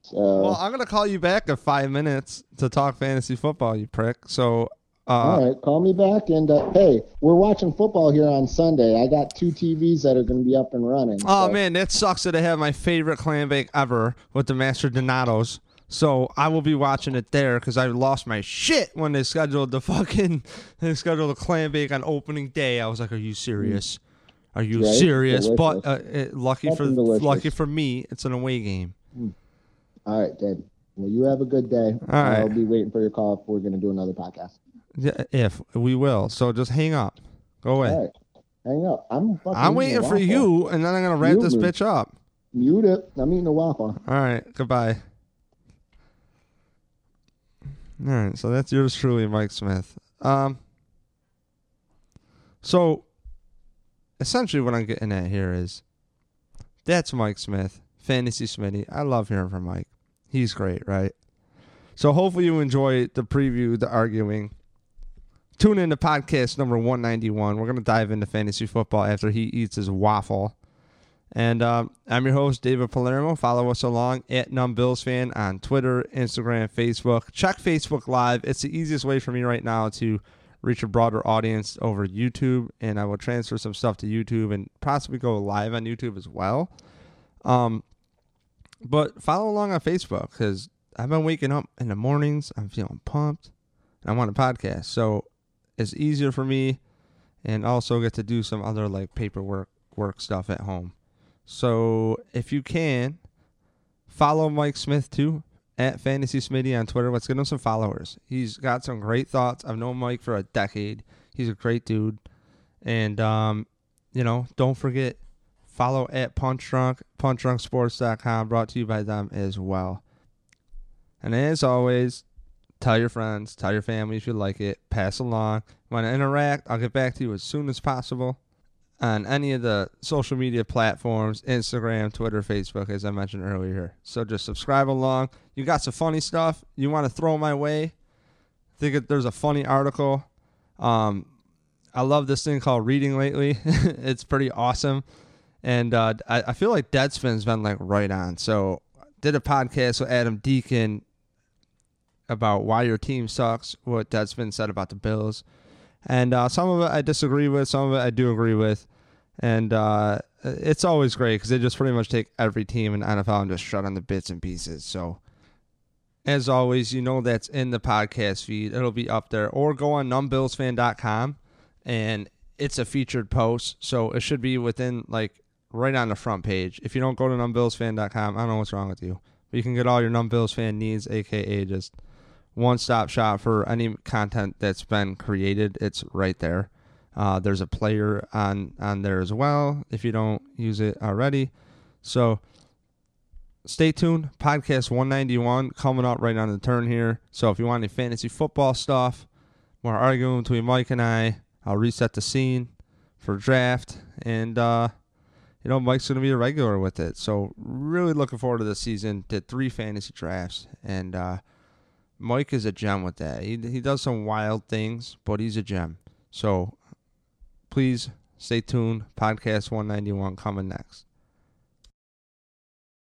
S2: So
S1: Well, I'm gonna call you back in five minutes to talk fantasy football, you prick. So Uh,
S2: All right, call me back. And uh, hey, we're watching football here on Sunday. I got two TVs that are going to be up and running.
S1: Oh
S2: so-
S1: man, that sucks that I have my favorite clam bake ever with the Master Donatos. So I will be watching it there because I lost my shit when they scheduled the fucking they scheduled the clam bake on opening day. I was like, "Are you serious? Are you
S2: Right?
S1: serious?"
S2: Delicious.
S1: But uh, lucky for
S2: delicious.
S1: lucky for me, it's an away game.
S2: All right, Dave. Well, you have a good day.
S1: All right.
S2: I'll be waiting for your call if we're going to do another podcast.
S1: Yeah, if we will, so just hang up, go away.
S2: Right. Hang up. I'm fucking
S1: I'm waiting for you, and then I'm gonna wrap this bitch up.
S2: Mute it. I'm eating a waffle.
S1: All right, goodbye. All right, so that's yours truly, Mike Smith. Um, so essentially, what I'm getting at here is that's Mike Smith, Fantasy Smitty. I love hearing from Mike. He's great, right? So hopefully you enjoy the preview, the arguing. Tune in to podcast number 191. We're going to dive into fantasy football after he eats his waffle. And um, I'm your host, David Palermo. Follow us along at Numb Bills Fan on Twitter, Instagram, Facebook. Check Facebook Live. It's the easiest way for me right now to reach a broader audience over YouTube. And I will transfer some stuff to YouTube and possibly go live on YouTube as well. Um, but follow along on Facebook because I've been waking up in the mornings. I'm feeling pumped. And I want a podcast. So it's easier for me and also get to do some other like paperwork work stuff at home. So if you can, follow Mike Smith too at Fantasy Smitty on Twitter. Let's get him some followers. He's got some great thoughts. I've known Mike for a decade. He's a great dude. And um, you know, don't forget follow at Punch Drunk, punchdrunksports.com, brought to you by them as well. And as always, tell your friends, tell your family if you like it, pass along. Want to interact? I'll get back to you as soon as possible on any of the social media platforms Instagram, Twitter, Facebook, as I mentioned earlier. So just subscribe along. You got some funny stuff you want to throw my way? think that there's a funny article. Um, I love this thing called Reading lately. it's pretty awesome. And uh, I, I feel like Deadspin's been like right on. So did a podcast with Adam Deacon about why your team sucks, what Deadspin said about the Bills. And uh, some of it I disagree with, some of it I do agree with. And uh, it's always great because they just pretty much take every team in NFL and just shut on the bits and pieces. So, as always, you know that's in the podcast feed. It'll be up there. Or go on numbbillsfan.com and it's a featured post. So it should be within, like, right on the front page. If you don't go to numbbillsfan.com, I don't know what's wrong with you. But you can get all your Numbills fan needs, aka just one stop shop for any content that's been created. It's right there. Uh, there's a player on on there as well if you don't use it already. So stay tuned. Podcast 191 coming up right on the turn here. So if you want any fantasy football stuff, more arguing between Mike and I, I'll reset the scene for draft. And, uh, you know, Mike's going to be a regular with it. So really looking forward to the season. Did three fantasy drafts. And, uh, Mike is a gem with that. He, he does some wild things, but he's a gem. So please stay tuned. Podcast 191 coming next.